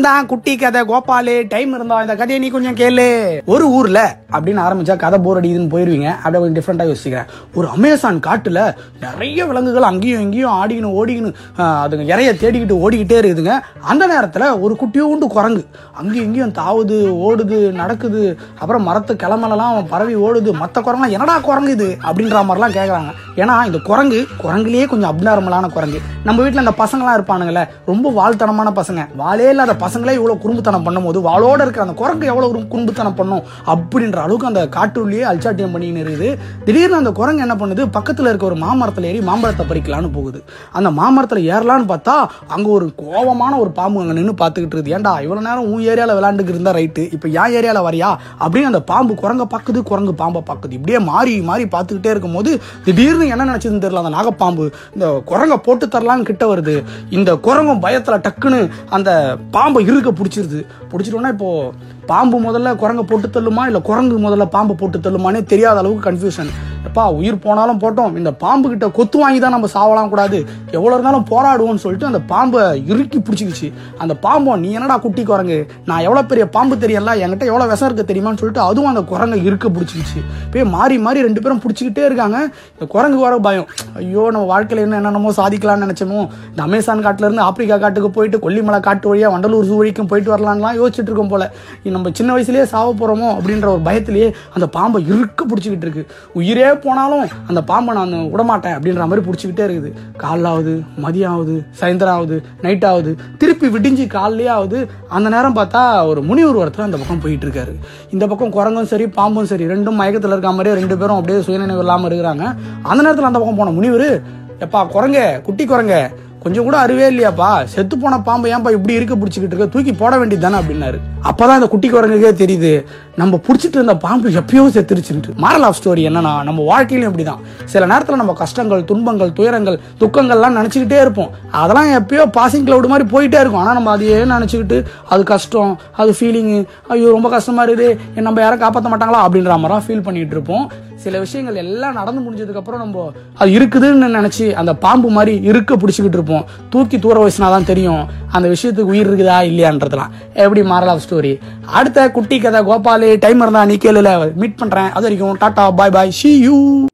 நான் தான் குட்டி கதை கோபாலு டைம் இருந்தா இந்த கதையை நீ கொஞ்சம் கேளு. ஒரு ஊர்ல அப்படின்னு ஆரம்பிச்சா கதை போர் அடிக்குதுன்னு போயிருவீங்க. அப்படியே கொஞ்சம் டிஃப்ரெண்டா யோசிக்கிறேன் ஒரு அமேசான் காட்டுல நிறைய விலங்குகள் அங்கேயும் இங்கேயும் ஆடிக்கணும் ஓடிக்கணும் அதுங்க இறைய தேடிக்கிட்டு ஓடிக்கிட்டே இருக்குதுங்க. அந்த நேரத்துல ஒரு குட்டியோண்டு குரங்கு. அங்கேயும் இங்கேயும் தாவுது ஓடுது நடக்குது. அப்புறம் மரத்து கிளம்பலாம் பரவி ஓடுது. மற்ற குரங்குலாம் என்னடா குரங்கு இது? அப்படின்ற மாதிரிலாம் கேட்குறாங்க ஏன்னா இந்த குரங்கு குரங்குலயே கொஞ்சம் அப்நார்மலான குரங்கு. நம்ம வீட்டில் இந்த பசங்களாம் இருப்பானுங்களே ரொம்ப வாழ்த்தனமான பசங்க. வாழே இல்லாத பசங்களே இவ்வளோ குறும்புத்தனம் பண்ணும்போது வாளோட இருக்கிற அந்த குரங்கு எவ்வளோ ஒரு குறும்புத்தனம் பண்ணும் அப்படின்ற அளவுக்கு அந்த காட்டுள்ளேயே அல்சாட்டியம் பண்ணின்னு இருக்குது திடீர்னு அந்த குரங்கு என்ன பண்ணுது? பக்கத்தில் இருக்க ஒரு மாமரத்தில் ஏறி மாம்பழத்தை பறிக்கலான்னு போகுது. அந்த மாமரத்தில் ஏறலான்னு பார்த்தா அங்கே ஒரு கோவமான ஒரு பாம்பு அங்கே நின்று பார்த்துக்கிட்டு இருக்குது. ஏன்டா இவ்வளோ நேரம் உன் ஏரியாவில் விளாண்டுக்கு இருந்தா ரைட்டு இப்போ என் ஏரியாவில் வரியா? அப்படின்னு அந்த பாம்பு குரங்க பார்க்குது குரங்கு பாம்பை பார்க்குது இப்படியே மாறி மாறி பார்த்துக்கிட்டே இருக்கும்போது திடீர்னு என்ன நினச்சதுன்னு தெரியல அந்த நாகப்பாம்பு இந்த குரங்கை போட்டு தரலான்னு கிட்ட வருது. இந்த குரங்கும் பயத்துல டக்குன்னு அந்த பாம்பை இருக்க பிடிச்சிருது. பிடிச்சிட்டோன்னா இப்போ பாம்பு முதல்ல குரங்கை போட்டு தள்ளுமா? இல்லை குரங்கு முதல்ல பாம்பை போட்டு தள்ளுமானே தெரியாத அளவுக்கு கன்ஃபியூஷன் எப்பா உயிர் போனாலும் போட்டோம். இந்த பாம்பு கிட்ட கொத்து வாங்கி தான் நம்ம சாவலாம் கூடாது. எவ்வளோ இருந்தாலும் போராடுவோம்னு சொல்லிட்டு அந்த பாம்பை இறுக்கி பிடிச்சிக்கிச்சு. அந்த பாம்போ நீ என்னடா குட்டி குரங்கு? நான் எவ்வளோ பெரிய பாம்பு தெரியல. என்கிட்ட எவ்வளோ விஷம் இருக்க தெரியுமான்னு சொல்லிட்டு அதுவும் அந்த குரங்கை இருக்க பிடிச்சிக்கிச்சு. போய் மாறி மாறி ரெண்டு பேரும் பிடிச்சிக்கிட்டே இருக்காங்க. இந்த குரங்கு வர பயம். ஐயோ நம்ம வாழ்க்கையில் என்ன என்னென்னமோ சாதிக்கலாம்னு நினச்சோமோ? இந்த அமேசான் காட்டிலேருந்து ஆப்பிரிக்கா காட்டுக்கு போயிட்டு கொல்லிமலை காட்டு வழியாக வண்டலூர் zoo வரைக்கும் போயிட்டு வரலான்லாம் யோசிச்சுட்டு இருக்கோம் போல. நம்ம சின்ன வயசுலேயே சாவ போகிறோமோ அப்படின்ற ஒரு பயத்திலேயே அந்த பாம்பை இறுக்க பிடிச்சிக்கிட்டு இருக்கு. உயிரே போனாலும் அந்த பாம்பை நான் விடமாட்டேன் அப்படின்ற மாதிரி பிடிச்சிக்கிட்டே இருக்குது. காலாவது மதியம் ஆகுது சாயந்தரம் ஆகுது நைட் ஆகுது திருப்பி விடிஞ்சு காலையே ஆகுது அந்த நேரம் பார்த்தா ஒரு முனிவர் ஒருத்தர் அந்த பக்கம் போயிட்டு இருக்காரு இந்த பக்கம் குரங்கும் சரி பாம்பும் சரி ரெண்டும் மயக்கத்தில் இருக்க மாதிரியே ரெண்டு பேரும் அப்படியே சுயநினைவு இல்லாமல் இருக்கிறாங்க. அந்த நேரத்தில் அந்த பக்கம் போன முனிவர் எப்பா குரங்க குட்டி குரங்க கொஞ்சம் கூட அறிவே இல்லையாப்பா? செத்து போன பாம்பு ஏன்பா இப்படி இருக்க பிடிச்சிக்கிட்டு இருக்க? தூக்கி போட வேண்டியது தானே அப்படின்னாரு. அப்பதான் இந்த குட்டி குரங்குக்கே தெரியுது. நம்ம பிடிச்சிட்டு இருந்த பாம்பு எப்பயோ செத்துருச்சுட்டு மாரல் ஆஃப் ஸ்டோரி என்னன்னா நம்ம வாழ்க்கையிலும் இப்படிதான். சில நேரத்தில் நம்ம கஷ்டங்கள் துன்பங்கள் துயரங்கள் துக்கங்கள்லாம் நினச்சிக்கிட்டே இருப்போம். அதெல்லாம் எப்பயோ பாசிங் கிளவுட் மாதிரி போயிட்டே இருக்கும். ஆனால் நம்ம அதையே நினச்சிக்கிட்டு அது கஷ்டம் அது ஃபீலிங்கு ஐயோ ரொம்ப கஷ்டமா இருக்குது நம்ம யாரும் காப்பாற்ற மாட்டாங்களா? அப்படின்ற மாதிரி ஃபீல் பண்ணிட்டு இருப்போம். சில விஷயங்கள் எல்லாம் நடந்து முடிஞ்சதுக்கப்புறம் நம்ம அது இருக்குதுன்னு நினச்சி அந்த பாம்பு மாதிரி இருக்க பிடிச்சிக்கிட்டு இருப்போம். தூக்கி தூர வயசுனாதான் தெரியும் அந்த விஷயத்துக்கு உயிர் இருக்குதா இல்லையான்றதுலாம். எப்படி மாரல் ஆஃப் ஸ்டோரி அடுத்த குட்டி கதை கோபாலு டைம் இருந்தா நீ கேளுல. மீட் பண்ணுறேன் அது வரைக்கும் tata bye bye see you